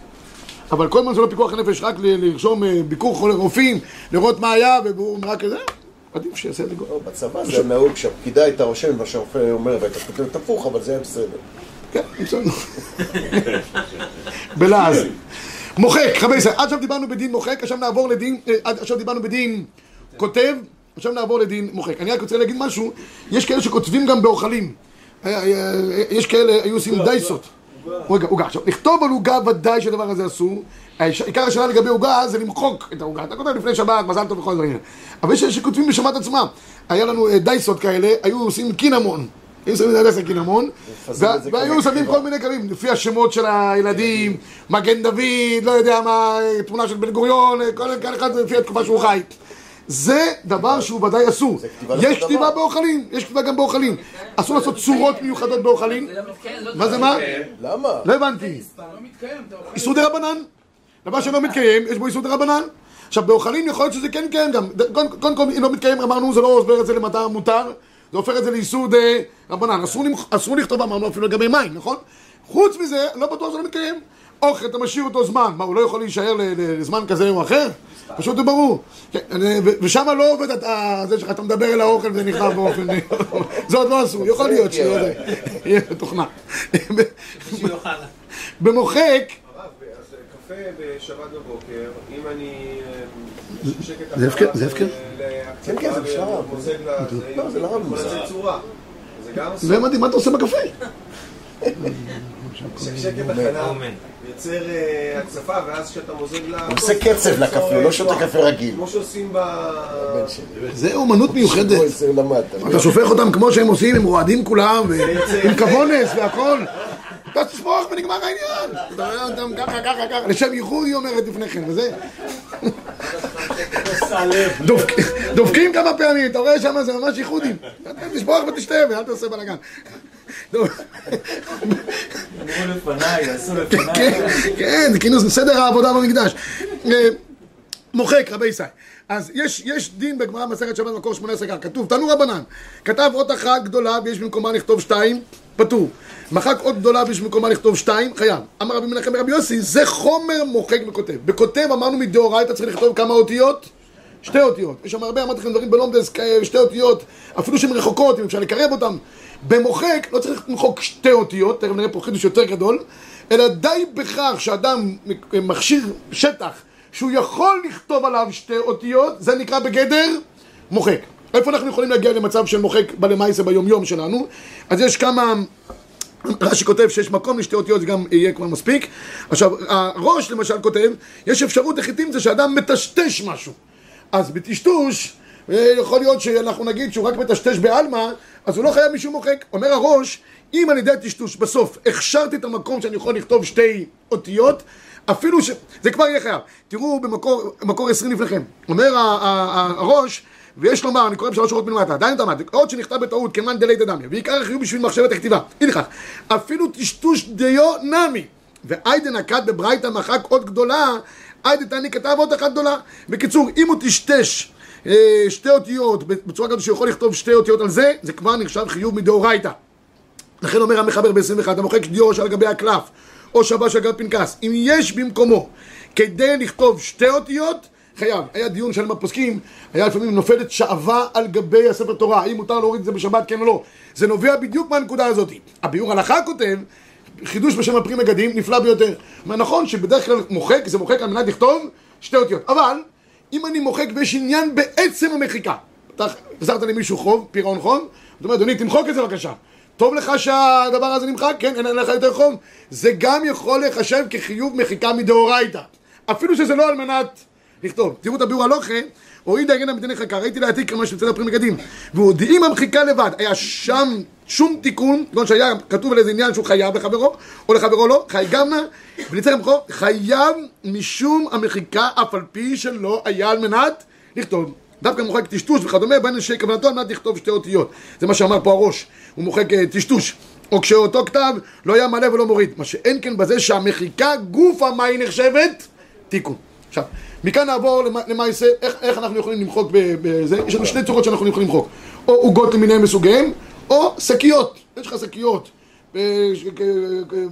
אבל כל הזמן זה לא פיקוח נפש, רק ל- לרשום אה, ביקור חולה רופאים, לראות מה היה, והוא רק כזה, עדיף שיעשה את זה בצבא זה נהוג שהפקידה הייתה רושמת מה שהרופא אומר והייתה כותבת הפוך, אבל זה היה בסדר. כן, בסדר. בלעז. מוחק, חמש עשרה. עד עכשיו דיברנו בדין מוחק, עכשיו נעבור לדין, אה, עד עכשיו דיברנו בדין כותב, עכשיו נעבור לדין מוחק. אני רק רוצה להגיד משהו, יש כאלה שכותבים גם באוכלים. היה- היה- יש כאלה, היו עושים דייסות. רגע, עוגה. עכשיו, לכתוב על עוגה ודאי שהדבר הזה אסור. עיקר השאלה לגבי עוגה זה למחוק את העוגה. אתה כותב לפני שבת, מזל טוב וכל הדברים. אבל יש אלה שכותבים בשבת עצמה. היה לנו אה, דייסות כאלה, היו עושים קינמון. היו שמים את את זה והיו שמים כל מיני קווים, לפי השמות של הילדים, מגן דוד, לא יודע מה, תמונה של בן גוריון, כל אחד לפי התקופה שהוא חי. זה דבר שהוא ודאי אסור. יש. כתיבה באוכלים, יש כתיבה גם באוכלים. אסור לעשות צורות מיוחדות באוכלים. מה זה מה? למה? לא הבנתי. איסור דה רבנן. דבר שלא מתקיים, יש בו איסור דה רבנן. עכשיו, באוכלים יכול להיות שזה כן מתקיים גם. קודם כל, אם לא מתקיים, אמרנו, זה לא עובר את זה למטר מותר, זה הופך את זה לאיסור דה רבנן. אסור לכתוב, אמרנו אפילו לגבי מים, נכון? חוץ מזה, לא בטוח שזה לא מתקיים. אוכל, אתה משאיר אותו זמן. מה, הוא לא יכול להישאר לזמן כזה או אחר? פשוט זה ברור. כן, ושם לא עובד את זה שלך, אתה מדבר אל האוכל וזה נכנס באופן... [LAUGHS] זה עוד לא אסור, יכול להיות שיהיה עוד- יהיה תוכנה. [LAUGHS] במוחק, קפה בשבת בבוקר, אם אני אה, זה הפקר, זה הפקר. כן, כן, זה אפשר. לא, זה לא. לצאת צורה. זה הבנתי, מה אתה עושה בקפה? שקט החלב יוצר אה, הצפה, ואז כשאתה מוזג ל... הוא עושה קצב לקפה, הוא לא שותה קפה רגיל. כמו שעושים ב... זה אומנות מיוחדת. אתה שופך אותם כמו שהם עושים, הם רועדים כולם, עם כבונס והכל. אתה תשפוך ונגמר העניין. אתה רואה אותם ככה, ככה, ככה. לשם ייחוד היא אומרת לפני כן, וזה. דופק- דופקים כמה פעמים, אתה רואה שם זה ממש ייחודים. אתה תשפוך ותשתה ואל תעשה בלאגן. אמרו לפניי, עשו כן, לפניי. כן, זה כאילו סדר העבודה במקדש. אה, מוחק, רבי ישראל. אז יש, יש דין בגמרא מסכת שבת מקור 18 כך, כתוב, תנו רבנן, כתב אות אחת גדולה ויש במקומה לכתוב שתיים, פטור. מחק אות גדולה ויש במקומה לכתוב שתיים, חייב. אמר רבי מנחם רבי יוסי, זה חומר מוחק וכותב. בכותב אמרנו מדאורייתא צריך לכתוב כמה אותיות? שתי אותיות. יש שם הרבה, אמרתי לכם דברים בלומדס, כאלה, שתי אותיות, אפילו שהן רחוקות, אם אפשר לקרב אותן. במוחק לא צריך למחוק שתי אותיות, תכף נראה פה חידוש יותר גדול, אלא די בכך שאדם מכשיר שטח שהוא יכול לכתוב עליו שתי אותיות, זה נקרא בגדר מוחק. איפה אנחנו יכולים להגיע למצב של מוחק בלמייסה ביומיום שלנו? אז יש כמה רש"י כותב שיש מקום לשתי אותיות זה גם יהיה כבר מספיק עכשיו הראש למשל כותב יש אפשרות לחיטים זה שאדם מטשטש משהו אז בטשטוש אה, יכול להיות שאנחנו נגיד שהוא רק מטשטש בעלמא אז הוא לא חייב משום מוחק אומר הראש אם על ידי הטשטוש בסוף הכשרתי את המקום שאני יכול לכתוב שתי אותיות אפילו ש... זה כבר יהיה חייב תראו במקור 20 לפניכם אומר הראש ויש לומר, אני קורא בשלוש שורות מלמטה, עדיין תמת, עוד שנכתב בטעות כמאן דלית דמי, ועיקר החיוב בשביל מחשבת הכתיבה. הנה לכך, אפילו טשטוש דיו נמי, ואיידה נקט בברייתא מחק עוד גדולה, איידה תני כתב עוד אחת גדולה. בקיצור, אם הוא טשטש אה, שתי אותיות בצורה כזאת שהוא לכתוב שתי אותיות על זה, זה כבר נחשב חיוב מדאורייתא. לכן אומר המחבר ב-21, המוחק דיו שעל גבי הקלף, או שבש גבי פנקס, אם יש במקומו כדי לכתוב שתי אותיות, חייב. היה דיון שלם בפוסקים, היה לפעמים נופלת שעווה על גבי הספר תורה, האם מותר להוריד את זה בשבת, כן או לא. זה נובע בדיוק מהנקודה הזאת. הביאור הלכה כותב, חידוש בשם הפרי מגדים, נפלא ביותר. אומר, נכון שבדרך כלל מוחק, זה מוחק על מנת לכתוב שתי אותיות. אבל, אם אני מוחק ויש עניין בעצם המחיקה, אתה החזרת למישהו חוב, פירעון חוב, אתה אומר, אדוני, תמחוק את זה בבקשה. טוב לך שהדבר הזה נמחק? כן, אין לך יותר חוב. זה גם יכול להיחשב כחיוב מחיקה מדאורייתא. אפילו שזה לא על מנת לכתוב. תראו את הביאור הלוכה, הוריד הגן המדיני חכה, ראיתי להעתיק כמה שיוצא לפרי מגדים. והודיעים המחיקה לבד, היה שם שום תיקון, כגון שהיה כתוב על איזה עניין שהוא חייב לחברו, או לחברו לא, חי גמנה, וניצח למחור, חייב משום המחיקה, אף על פי שלא היה על מנת לכתוב. דווקא מוחק טשטוש וכדומה, בין אנשי כוונתו על מנת לכתוב שתי אותיות. זה מה שאמר פה הראש, הוא מוחק אה, טשטוש. או כשאותו כתב לא היה מלא ולא מוריד. מה שאין כן בזה שהמחיקה גופה מה היא נחשבת? תיקון. עכשיו, מכאן נעבור למ- למעשה, איך, איך אנחנו יכולים למחוק בזה, יש לנו שני צורות שאנחנו יכולים למחוק, או עוגות למיניהם מסוגיהם, או שקיות, יש לך שקיות, אה,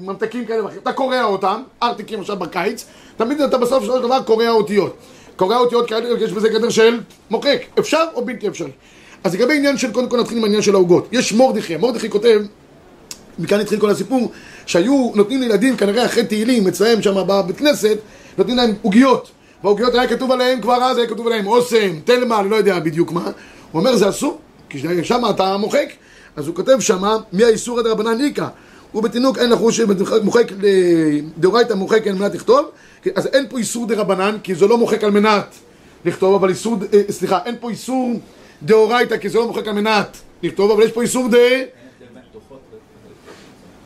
ממתקים כאלה ואחרים, אתה קורע אותם, ארטיקים עכשיו בקיץ, תמיד אתה בסוף של דבר קורע אותיות, קורע אותיות כאלה, יש בזה גדר של מוחק, אפשר או בלתי אפשרי. אז לגבי עניין של, קודם כל נתחיל עם העניין של העוגות, יש מורדכי, מורדכי כותב מכאן התחיל כל הסיפור, שהיו נותנים לילדים כנראה אחרי תהילים אצלהם שם בבית כנסת, נותנים להם עוגיות. והעוגיות היה כתוב עליהם כבר אז, היה כתוב עליהם אוסם, תלמה, אני לא יודע בדיוק מה. הוא אומר זה אסור, כי שם אתה מוחק. אז הוא כותב שמה, מי האיסור דרבנן איכא. הוא בתינוק אין לחוש מוחק דאורייתא מוחק על מנת לכתוב, אז אין פה איסור דרבנן, כי זה לא מוחק על מנת לכתוב, אבל איסור, אה, סליחה, אין פה איסור דאורייתא, כי זה לא מוחק על מנת לכתוב, אבל יש פה איסור ד...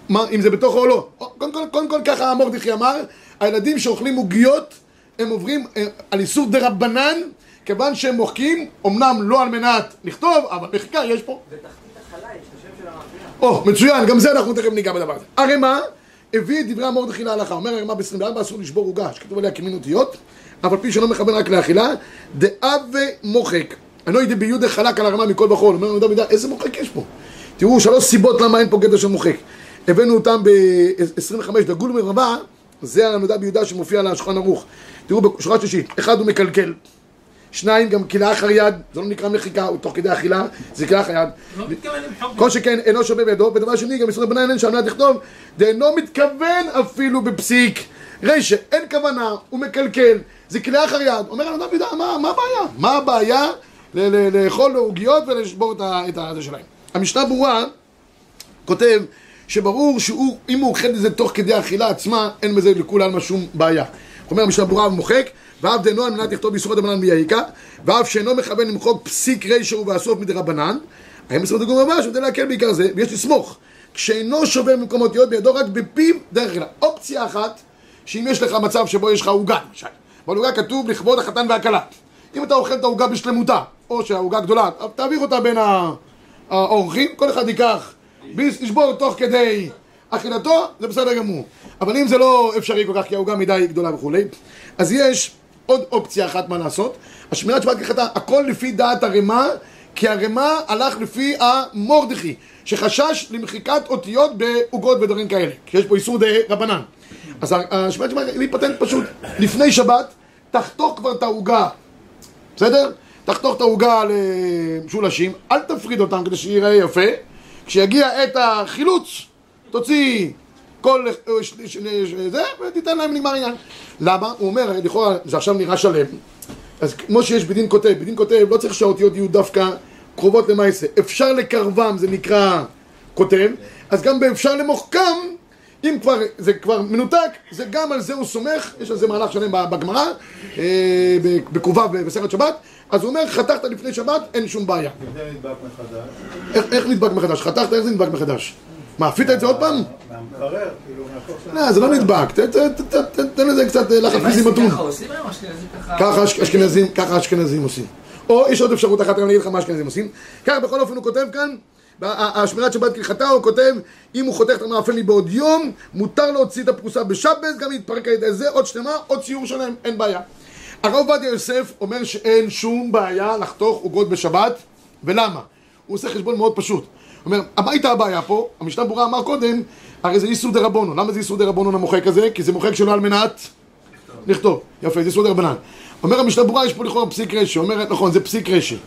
מה, אם זה בתוכו או לא. קודם כל, קודם כל ככה מרדכי אמר, הילדים שאוכלים עוגיות, הם עוברים אה, על איסור דה רבנן, כיוון שהם מוחקים, אמנם לא על מנת לכתוב, אבל מחיקה יש פה. בתחתית החלה יש את השם של המאפייה. או, מצוין, גם זה אנחנו תכף ניגע בדבר הזה. הרמ"א הביא את דברי המרדכי להלכה, אומר הרמ"א ב-24 אסור לשבור עוגה, שכתוב עליה כמין אותיות, אף על פי שלא מכוון רק לאכילה, דאה ומוחק. אני לא יודע ביהודה חלק על הרמ"א מכל בחול, אומר לנו דוד, איזה מוחק יש פה? תראו, שלוש סיבות למה אין פה גדר של מוחק. הבאנו אותם ב-25 דגול מרבה, זה הנודע ביהודה שמופיע על השולחן ערוך. תראו בשורה שלישית, אחד הוא מקלקל, שניים גם כלאה אחר יד, זה לא נקרא מחיקה, הוא תוך כדי אכילה, זה כלאה אחר יד. לא. כל שכן אינו שווה בידו, ודבר שני גם איסור בניים אין שעל מנת לכתוב, דאינו מתכוון אפילו בפסיק. רישא, אין כוונה, הוא מקלקל, זה כלאה אחר יד. אומר לנו דוד, מה, מה הבעיה? מה הבעיה לאכול עוגיות ולשבור את הזה שלהם? המשנה ברורה כותב שברור שהוא, אם הוא אוכל את זה תוך כדי האכילה עצמה, אין בזה עלמא שום בעיה. אומר המשנה ברורה ומוחק, ואף דנו על מנת לכתוב איסור דרבנן מיעיקה, ואף שאינו מכוון למחוק פסיק רישא ובאסוף מדרבנן, האם בסופו דגום הבא שמתן להקל בעיקר זה, ויש לסמוך, כשאינו שובר במקומות להיות בידו רק בפיו דרך אכילה. אופציה אחת, שאם יש לך מצב שבו יש לך עוגה, למשל, בעוגה כתוב לכבוד החתן והכלה. אם אתה אוכל את העוגה בשלמותה, או שהעוגה גדולה, תעביר אותה בין האורחים, כל אחד ייקח, ישבור תוך כדי אכילתו, זה בסדר גמור. אבל אם זה לא אפשרי כל כך, כי העוגה מדי גדולה וכולי, אז יש עוד אופציה אחת מה לעשות. השמירת שבת כחתה, הכל לפי דעת הרמ"א, כי הרמ"א הלך לפי המורדכי, שחשש למחיקת אותיות בעוגות ודברים כאלה, כי יש פה איסור דה רבנן. אז השמירת שבת היא פטנט פשוט, לפני שבת, תחתוך כבר את העוגה בסדר? תחתוך את העוגה למשולשים, אל תפריד אותם כדי שיראה יפה. כשיגיע עת החילוץ, תוציא כל ש- זה, ותיתן להם נגמר העניין. למה? הוא אומר, לכאורה, זה עכשיו נראה שלם. אז כמו שיש בדין כותב, בדין כותב לא צריך שהאותיות יהיו דווקא קרובות למעשה. אפשר לקרבם, זה נקרא כותב, אז גם באפשר למוחכם, אם כבר זה כבר מנותק, זה גם על זה הוא סומך, יש על זה מהלך שלם בגמרא, אה, בק"ו בסרט שבת, אז הוא אומר, חתכת לפני שבת, אין שום בעיה. וזה נדבק מחדש. איך, איך נדבק מחדש? חתכת, איך זה נדבק מחדש? מה, עפית את זה עוד פעם? מהמקרר, כאילו. לא, זה לא נדבק, תן לזה קצת לחץ פיזי מתון. ככה אשכנזים עושים. או יש עוד אפשרות אחת, אני אגיד לך מה אשכנזים עושים. ככה בכל אופן הוא כותב כאן, השמירת שבת כהלכתה, הוא כותב, אם הוא חותך את המאפל לי בעוד יום, מותר להוציא את הפרוסה בשבת, גם להתפרק על ידי זה, עוד שלמה, עוד ציור שלם, אין בעיה. הרב עובדיה יוסף אומר שאין שום בעיה לחתוך עוגות בשבת, ולמה? הוא עושה חשבון מאוד פשוט. אומר, מה הייתה הבעיה פה? המשנה ברורה אמר קודם, הרי זה איסור דה רבונו. למה זה איסור דה רבונו המוחק הזה? כי זה מוחק שלא על מנת לכתוב. יפה, זה איסור דה רבנן. אומר המשנה ברורה, יש פה לכאורה פסיק רש"י. אומרת, נכון, זה פסיק רש"י.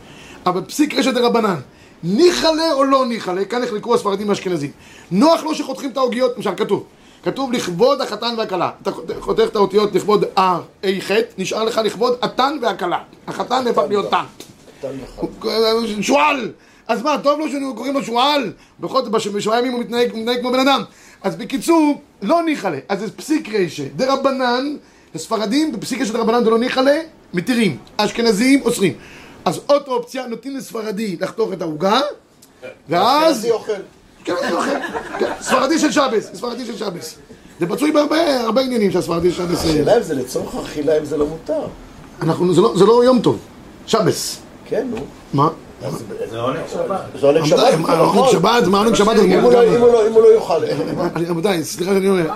אבל פסיק רש"י דה רבנן. ניחלה או לא ניחלה, כאן נחלקו הספרדים והאשכנזים. נוח לו שחותכים את העוגיות, למשל, כתוב. כתוב לכבוד החתן והכלה. אתה חותך את האותיות לכבוד ה, ח', נשאר לך לכבוד התן והכלה. החתן הפך להיות תן. שועל! אז מה, טוב לו שקוראים לו שועל? בכל זאת, בש- בשבעה ימים הוא מתנהג, מתנהג כמו בן אדם. אז בקיצור, לא ניחלה. אז זה פסיק רשע. דרבנן, לספרדים, בפסיק רשע דרבנן לא ניחלה, מתירים. האשכנזים אוסרים. אז עוד אופציה, נותנים לספרדי לחתוך את העוגה, ואז... אשכנזי אוכל. כן, אני אוכל. כן, ספרדי של שבס, ספרדי של שבס. זה מצוי בהרבה הרבה עניינים שהספרדי של שבס... השאלה אם זה לצורך אכילה, אם זה לא מותר. לא- זה לא יום טוב. שבס. כן, נו. מה? זה עונג שבת. זה עונג שבת, מה, עונג נכון. שבת, מה עונג שבת? אם הוא לא- לא- לא יאכל. רבותיי, סליחה שאני אומר,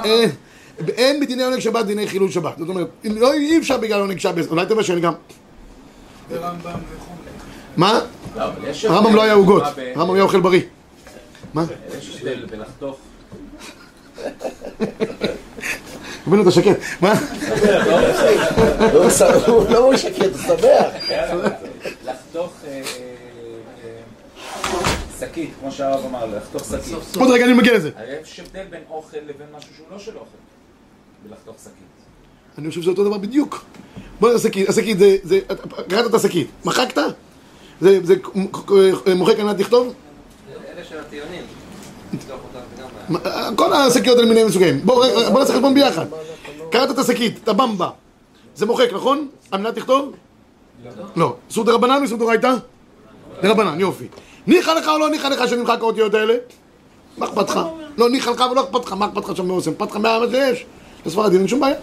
אין- בדיני עונג שבת דיני חילול שבת. זאת אומרת, אם לא- אי אפשר בגלל עונג שבת, אולי תבוא שאני גם... ורמב"ם וכו'. מה? לא, הרמב"ם לא היה עוגות, הרמב"ם היה אוכל בריא. מה? יש הבדל בלחתוך. הבאנו את השקט. מה? לא, הוא- לא משקר, הוא שמח. לחתוך אה, אה, אה, שקית, כמו שהרב אמר, לחתוך שקית. עוד רגע אני מגיע לזה. הרי יש הבדל בין אוכל לבין משהו שהוא לא של אוכל. בלחתוך שקית. אני חושב שזה אותו דבר בדיוק. בוא נראה שקית, השקית זה, זה, קראת את השקית, מחקת? זה, זה מוחק על מנת לכתוב? אלה של הטיעונים. כל השקיות האלה מיני מסוגים. בוא נעשה חשבון ביחד. קראת את השקית, את הבמבה. זה מוחק, נכון? על מנת לכתוב? לא. איסור דרבנן או איסור דורייתא? דרבנן, יופי. ניחא לך או לא ניחא לך שנמחק האותיות האלה? מה אכפת לך? לא ניחא לך ולא אכפת לך, מה אכפת לך שם באוסם? אכפת לך מה שיש? לספרדים אין שום בעיה.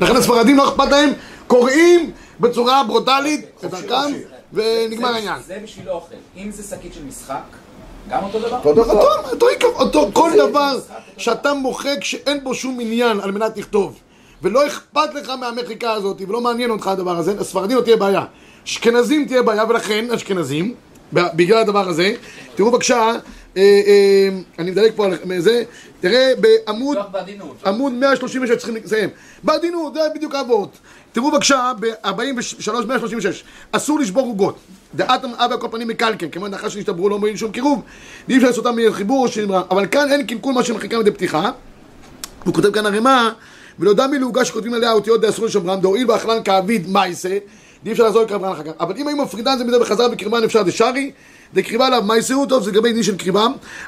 לכן הספרדים לא אכפת להם, קוראים בצורה ברוטלית את דרכם, ונגמר העניין. זה בשביל אוכל. אם זה שקית של משחק, גם אותו דבר? אותו דבר. אותו, אותו, אותו, כל דבר שאתה מוחק שאין בו שום עניין על מנת לכתוב ולא אכפת לך מהמחיקה הזאת ולא מעניין אותך הדבר הזה, לספרדים לא תהיה בעיה. אשכנזים תהיה בעיה ולכן אשכנזים, בגלל הדבר הזה, תראו בבקשה, אה, אה, אני מדלג פה על זה, תראה בעמוד. עמוד 136 צריכים לסיים. בעדינות, זה בדיוק האבות. תראו בבקשה, ב-43, 136, אסור לשבור עוגות. דעת אב על כל פנים מקלקל, כמו הנחה שנשתברו לא מועיל שום קירוב, ואי אפשר לעשותם מחיבור או שנמרא. אבל כאן אין קלקול מה שמחיקה מדי פתיחה. הוא כותב כאן ערימה, ולא דמי לעוגה שכותבים עליה אותיות דאסור לשמרם, דהואיל ואכלן כאביד מייסה, אי אפשר לעזור לקרבן אחר כך. אבל אם היו מפרידן זה מזה בחזרה בקרבן אפשר דשארי, דקריבה עליו מייסהו טוב, זה לגבי דין של קריבה.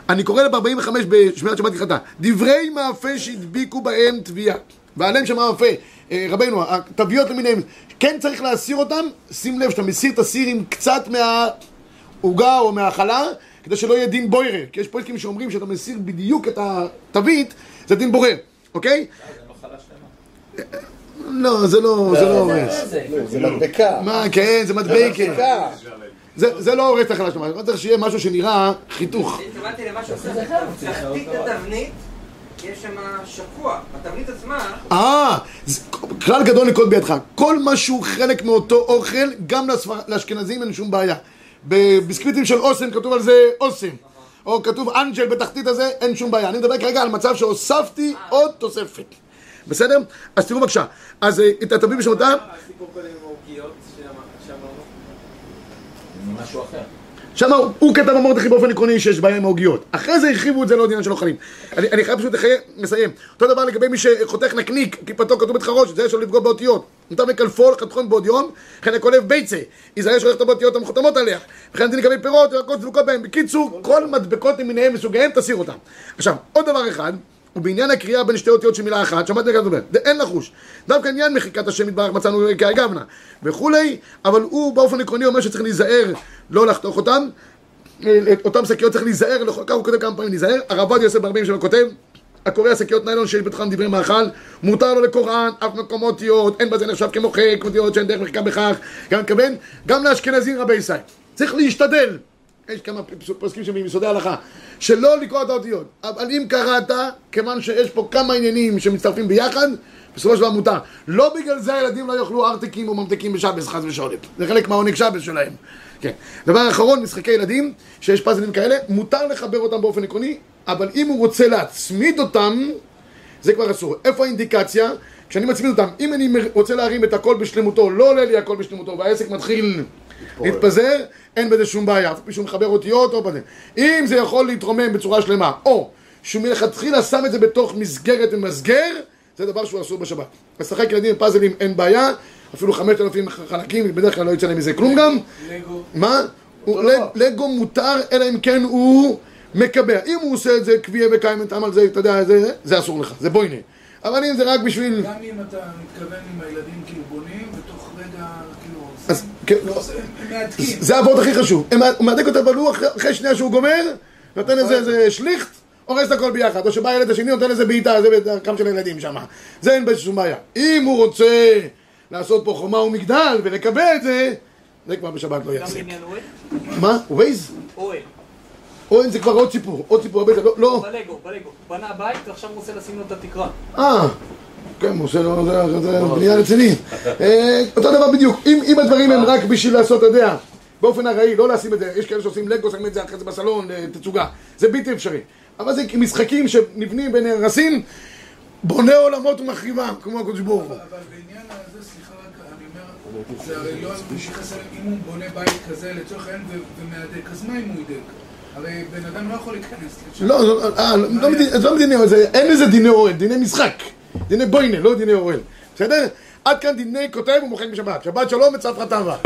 אני קורא לה ב-45 בשמירת שבת הלכתה. דברי מאפה שהדביקו בהם תביעה. ועליהם שם מאפה, אה, רבנו, התוויות למיניהם, כן צריך להסיר אותם, שים לב שאתה מסיר את הסיר עם קצת מהעוגה או מהחלה, כדי שלא יהיה דין בוירר. כי יש פרקים שאומרים שאתה מסיר בדיוק את התווית, זה דין בורר, אוקיי? לא, זה לא, זה לא הורס. זה מדבקה. מה, כן, זה מדבקת. מדבקה. זה זה לא הורס את החלש שלך, צריך שיהיה משהו שנראה חיתוך. התכוונתי למשהו אחר, תחתית התבנית, יש שם שקוע, התבנית עצמה, אה, כלל גדול לכל בידך. כל מה שהוא חלק מאותו אוכל, גם לאשכנזים אין שום בעיה. בביסקוויטים של אוסם כתוב על זה אוסם. או כתוב אנג'ל בתחתית הזה, אין שום בעיה. אני מדבר כרגע על מצב שהוספתי עוד תוספת. בסדר? אז תראו בבקשה. אז אה, את הטבים בשמותם, הסיפור קודם עם העוגיות שאמרנו. משהו אחר. שם הוא, כתב במורדכי באופן עקרוני שיש בעיה עם העוגיות. אחרי זה הרחיבו את זה לעוד עניין של אוכלים. אני, אני חייב פשוט. לסיים. אותו דבר לגבי מי שחותך נקניק, כיפתו כתוב בתחרוש, זה יש לו לפגוע באותיות. נותר מקלפו לחתכון בעוד יום, וכן הכולב ביצה, ייזהר שהולך את הבתיות המחותמות עליה, וכן דין לקבל פירות, ירקות דבוקות בהם. בקיצור, כל מדבקות למיניהם מסוגיהם, תסיר אותם. עכשיו, עוד דבר אחד, ובעניין הקריאה בין שתי אותיות של מילה אחת, שמעתי הדובר, זה אין לחוש. דווקא עניין מחיקת השם יתברך מצאנו כהגבנה וכולי, אבל הוא באופן עקרוני אומר שצריך להיזהר לא לחתוך אותם, את אותם שקיות צריך להיזהר, כך הוא כותב כמה פעמים להיזהר, הרב עובדיה יוסף ברבים שלו כותב הקורא שקיות ניילון שיש בתוכן דברי מאכל, מותר לו לקוראן, אף מקום אותיות, אין בזה נחשב כמוחק, אותיות שאין דרך מחיקה בכך, גם מתכוון, גם לאשכנזים רבי ישראל. צריך להשתדל. יש כמה פוסקים שמיסודי הלכה, שלא לקרוא את האותיות. אבל אם קראת, כיוון שיש פה כמה עניינים שמצטרפים ביחד, בסופו של דבר מותר. לא בגלל זה הילדים לא יאכלו ארטיקים או ממתקים בשבס, חס ושלום. זה חלק מהעונג שבס שלהם. כן. דבר אחרון, משחקי ילדים, שיש פאזלים כאלה, מותר לחבר אותם באופן עקרוני, אבל אם הוא רוצה להצמיד אותם, זה כבר אסור. איפה האינדיקציה? כשאני מצמיד אותם, אם אני רוצה להרים את הכל בשלמותו, לא עולה לי הכל בשלמותו, והעסק מתחיל להתפזר, אין בזה שום בעיה. מישהו מחבר אותיות או בזה. אם זה יכול להתרומם בצורה שלמה, או שהוא מלכתחילה שם את זה בתוך מסגרת ומסגר, זה דבר שהוא אסור בשבת. לשחק ילדים עם פאזלים אין בעיה, אפילו חמשת אלפים חלקים, בדרך כלל לא יצא להם מזה כלום גם. לגו. מה? לגו מותר, אלא אם כן הוא מקבע. אם הוא עושה את זה קביעה וקיים את על זה, אתה יודע, זה, זה אסור לך, זה בוינה. אבל אם זה רק בשביל... גם אם אתה מתכוון עם הילדים כאילו בונים. אז כן, לא. זה הוורד הכי חשוב. הוא מהדק אותה, אבל הוא אחרי- שנייה שהוא גומר, נותן איזה שליכט, הורס את הכל ביחד. או שבא הילד השני, נותן איזה בעיטה, זה בדרכם של הילדים שם. זה אין בזה שום בעיה. אם הוא רוצה לעשות פה חומה ומגדל ולקבע את זה, זה כבר בשבת לא יעשה. אוהל? מה? ווייז? אוהל. או זה כבר עוד סיפור, עוד סיפור הרבה יותר, לא, לא. בלגו, בלגו. בנה בית ועכשיו הוא רוצה לשים לו את התקרה. אה, כן, עושה לו, זה- זה בנייה רצינית. אה, אותו דבר בדיוק, אם אם הדברים הם רק בשביל לעשות, אתה יודע, באופן ארעי, לא לשים את זה, יש כאלה שעושים לגו, שמים את זה אחרי זה בסלון, לתצוגה, זה בלתי אפשרי. אבל זה משחקים שנבנים ונהרסים, בונה עולמות ומחריבם, כמו הקדוש ברוך הוא. אבל בעניין הזה, סליחה רק, אני אומר, זה הרי לא מתייחס אם הוא בונה בית כזה לצורך העניין ו- ומהדק, אז מה אם הוא ידק? הרי בן אדם לא יכול להיכנס לשם. לא, לא, אה, לא, לא מדיני- לא אין לזה דיני אוהל, דיני משחק. דיני בוינה, לא דיני אוהל. בסדר? עד כאן דיני כותב ומוחק בשבת. שבת שלום וצפרא טבא.